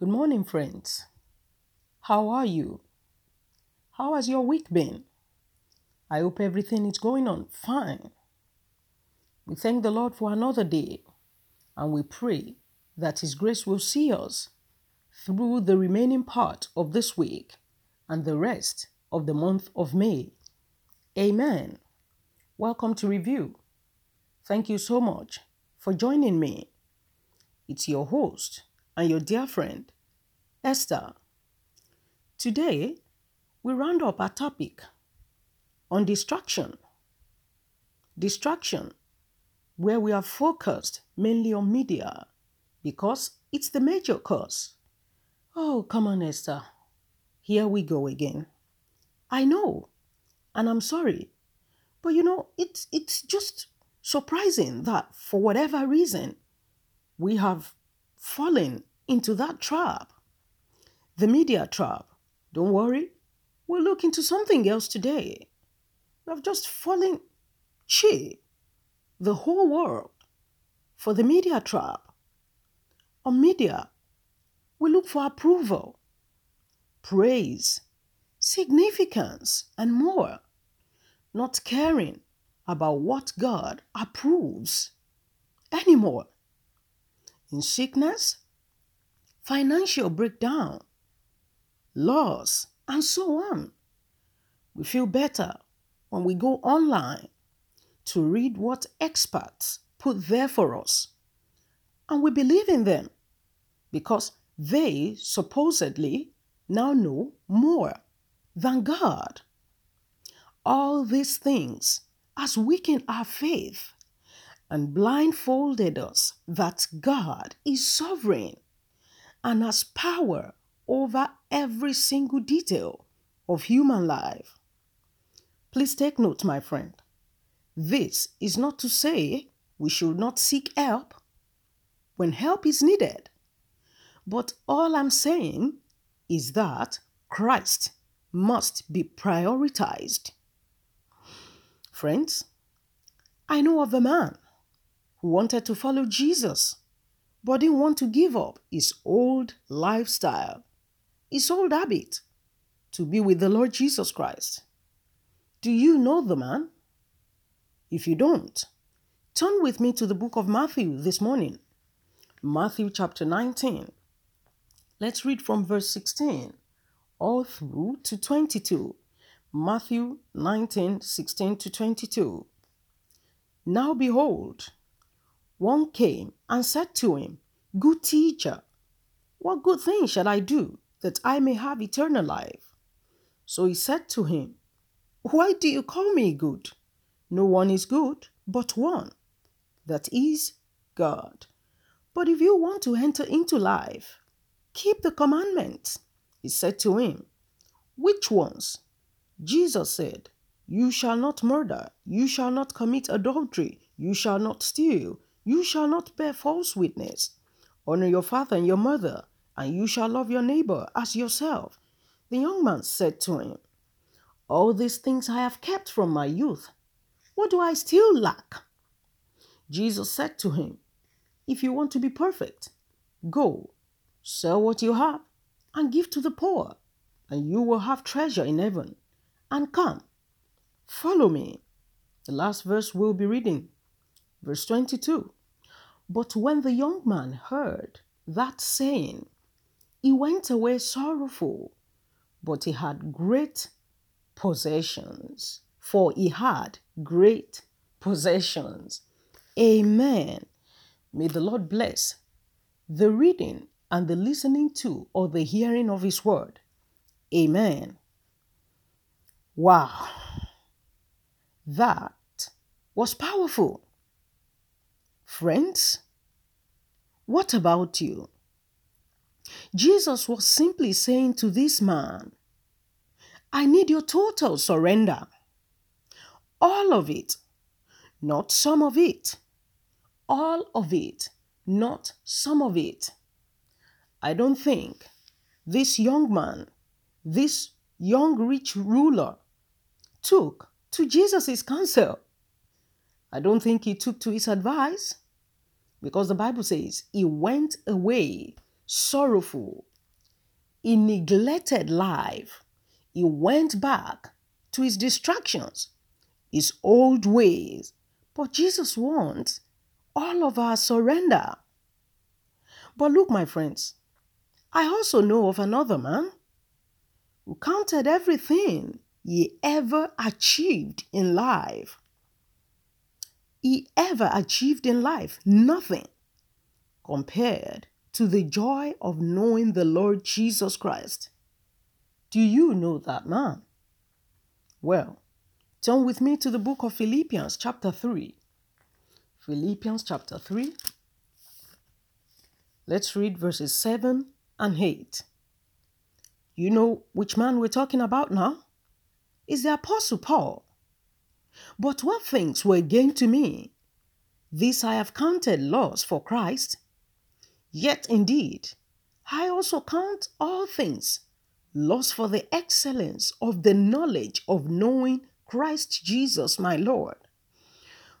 Good morning, friends. How are you? How has your week been? I hope everything is going on fine. We thank the Lord for another day and we pray that His grace will see us through the remaining part of this week and the rest of the month of May. Amen. Welcome to Review. Thank you so much for joining me. It's your host and your dear friend, Esther. Today, we round up our topic on distraction. Distraction, where we are focused mainly on media because it's the major cause. Oh, come on, Esther. Here we go again. I know, and I'm sorry, but you know, it's, it's just surprising that for whatever reason, we have fallen into that trap. The media trap. Don't worry, we'll look into something else today. We have just fallen cheap, the whole world, for the media trap. On media, we look for approval, praise, significance, and more, not caring about what God approves anymore. In sickness, financial breakdown, loss, and so on. We feel better when we go online to read what experts put there for us. And we believe in them because they supposedly now know more than God. All these things has weakened our faith and blindfolded us that God is sovereign and has power over every single detail of human life. Please take note, my friend. This is not to say we should not seek help when help is needed. But all I'm saying is that Christ must be prioritized. Friends, I know of a man wanted to follow Jesus but didn't want to give up his old lifestyle, his old habit to be with the Lord Jesus Christ. Do you know the man? If you don't, turn with me to the book of Matthew this morning. Matthew chapter 19. Let's read from verse 16 all through to 22. Matthew 19, 16 to 22. Now behold, one came and said to him, Good teacher, what good thing shall I do that I may have eternal life? So he said to him, Why do you call me good? No one is good but one, that is God. But if you want to enter into life, keep the commandments. He said to him, Which ones? Jesus said, You shall not murder, you shall not commit adultery, you shall not steal, you shall not bear false witness. Honor your father and your mother, and you shall love your neighbor as yourself. The young man said to him, All these things I have kept from my youth. What do I still lack? Jesus said to him, If you want to be perfect, go, sell what you have, and give to the poor, and you will have treasure in heaven. And come, follow me. The last verse we'll be reading Verse 22 But when the young man heard that saying, he went away sorrowful, but he had great possessions. For he had great possessions. Amen. May the Lord bless the reading and the listening to or the hearing of his word. Amen. Wow. That was powerful. Friends, what about you? Jesus was simply saying to this man, I need your total surrender. All of it, not some of it. All of it, not some of it. I don't think this young man, this young rich ruler, took to Jesus' counsel. I don't think he took to his advice. Because the Bible says he went away sorrowful. He neglected life. He went back to his distractions, his old ways. But Jesus wants all of our surrender. But look, my friends, I also know of another man who counted everything he ever achieved in life. He ever achieved in life nothing compared to the joy of knowing the Lord Jesus Christ. Do you know that man? Well, turn with me to the book of Philippians, chapter 3. Philippians, chapter 3. Let's read verses 7 and 8. You know which man we're talking about now? Is the Apostle Paul. But what things were gain to me, this I have counted loss for Christ. Yet indeed, I also count all things loss for the excellence of the knowledge of knowing Christ Jesus my Lord,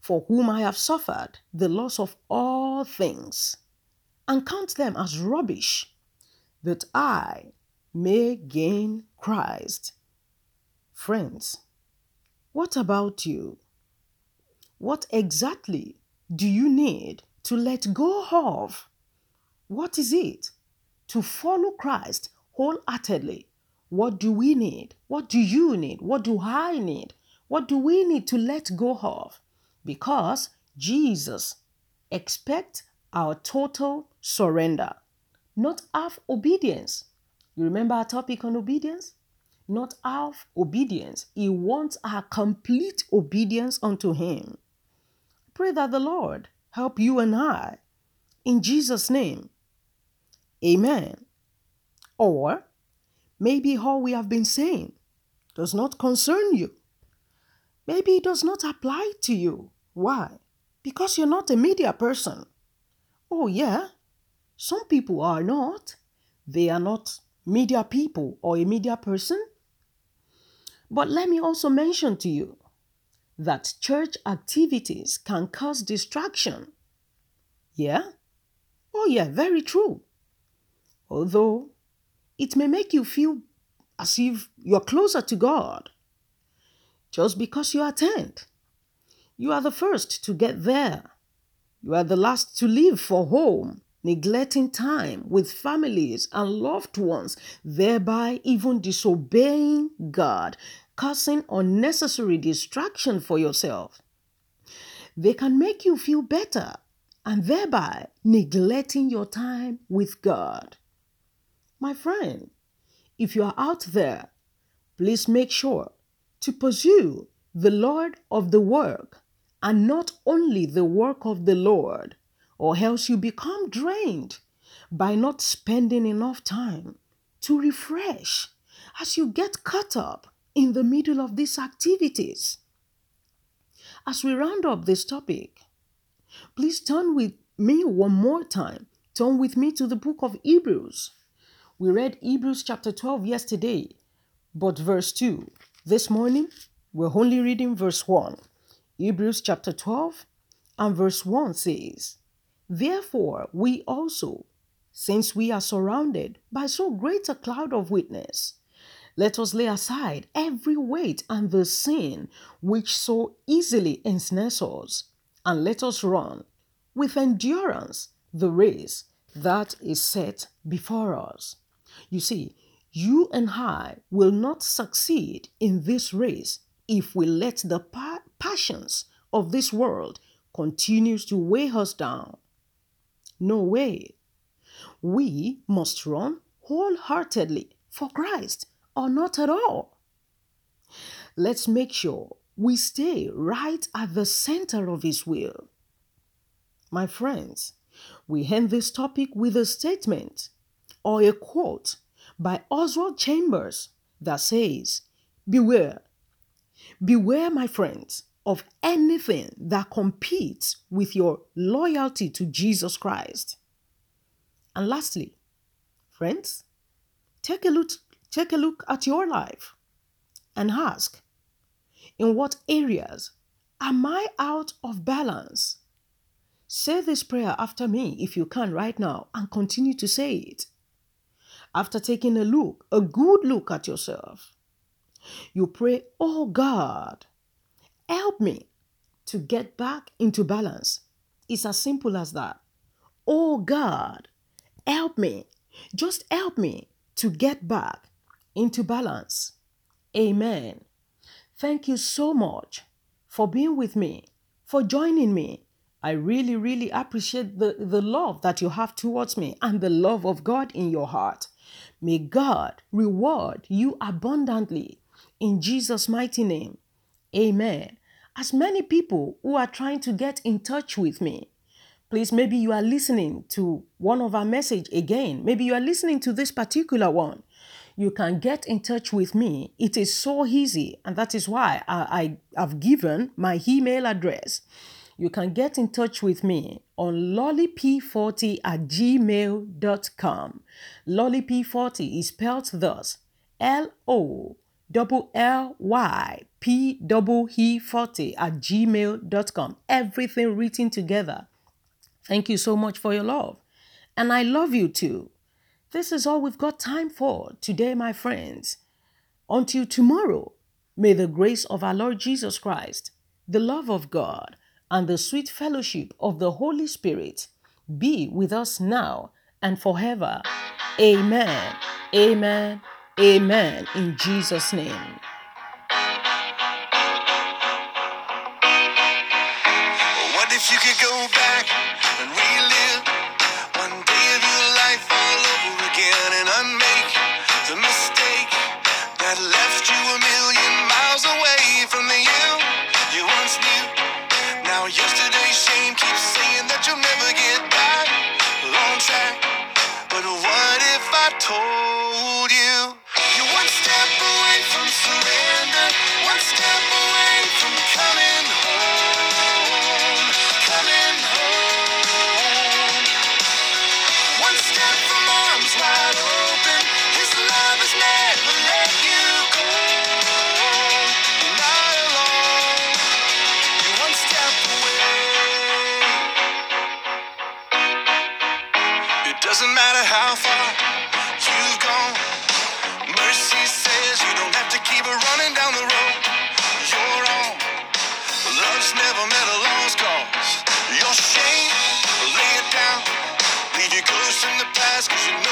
for whom I have suffered the loss of all things, and count them as rubbish, that I may gain Christ. Friends, what about you? What exactly do you need to let go of? What is it? To follow Christ wholeheartedly. What do we need? What do you need? What do I need? What do we need to let go of? Because Jesus expects our total surrender, not half obedience. You remember our topic on obedience? Not half obedience. He wants our complete obedience unto Him. Pray that the Lord help you and I. In Jesus' name. Amen. Or maybe all we have been saying does not concern you. Maybe it does not apply to you. Why? Because you're not a media person. Oh, yeah. Some people are not. They are not media people or a media person. But let me also mention to you that church activities can cause distraction. Yeah? Oh, yeah, very true. Although it may make you feel as if you're closer to God just because you attend. You are the first to get there. You are the last to leave for home, neglecting time with families and loved ones, thereby even disobeying God causing unnecessary distraction for yourself. They can make you feel better and thereby neglecting your time with God. My friend, if you are out there, please make sure to pursue the Lord of the work and not only the work of the Lord, or else you become drained by not spending enough time to refresh as you get caught up in the middle of these activities. As we round up this topic, please turn with me one more time. Turn with me to the book of Hebrews. We read Hebrews chapter 12 yesterday, but verse 2. This morning, we're only reading verse 1. Hebrews chapter 12 and verse 1 says, Therefore, we also, since we are surrounded by so great a cloud of witness, let us lay aside every weight and the sin which so easily ensnares us, and let us run with endurance the race that is set before us. You see, you and I will not succeed in this race if we let the pa- passions of this world continue to weigh us down. No way. We must run wholeheartedly for Christ or not at all. Let's make sure we stay right at the center of His will. My friends, we end this topic with a statement or a quote by Oswald Chambers that says, Beware, beware, my friends, of anything that competes with your loyalty to Jesus Christ. And lastly, friends, take a look, Take a look at your life and ask in what areas am I out of balance? Say this prayer after me if you can right now and continue to say it. After taking a look, a good look at yourself, you pray, Oh God, help me to get back into balance. It's as simple as that. Oh God, help me. Just help me to get back into balance. Amen. Thank you so much for being with me, for joining me. I really, really appreciate the, the love that you have towards me and the love of God in your heart. May God reward you abundantly in Jesus' mighty name. Amen. As many people who are trying to get in touch with me, please maybe you are listening to one of our message again. Maybe you are listening to this particular one. You can get in touch with me. It is so easy, and that is why I, I have given my email address. You can get in touch with me on lollypee40 at gmail.com. Lollypee40 is spelled thus L O double L Y P double E 40 at gmail.com. Everything written together. Thank you so much for your love. And I love you too. This is all we've got time for today, my friends. Until tomorrow, may the grace of our Lord Jesus Christ, the love of God, and the sweet fellowship of the Holy Spirit be with us now and forever. Amen. Amen. Amen. In Jesus' name. What if you could go back and relive one day of your life all over again and unmake the mistake that left you in the past cause you know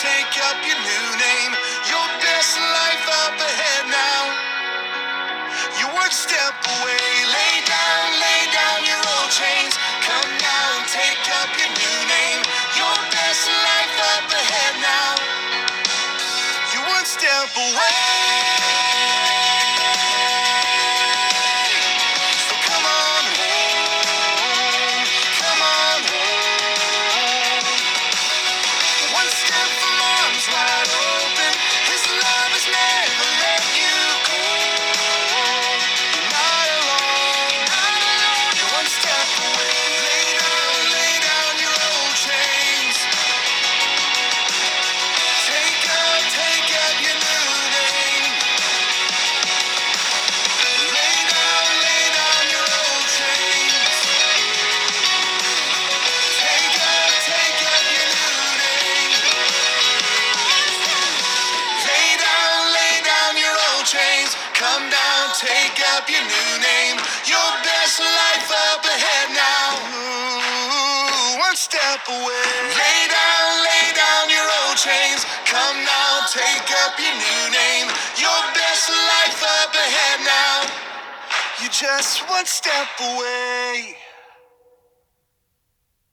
take up your new take up your new name. Your best life up ahead now. Ooh, one step away. Lay down, lay down your old chains. Come now, take up your new name. Your best life up ahead now. You're just one step away.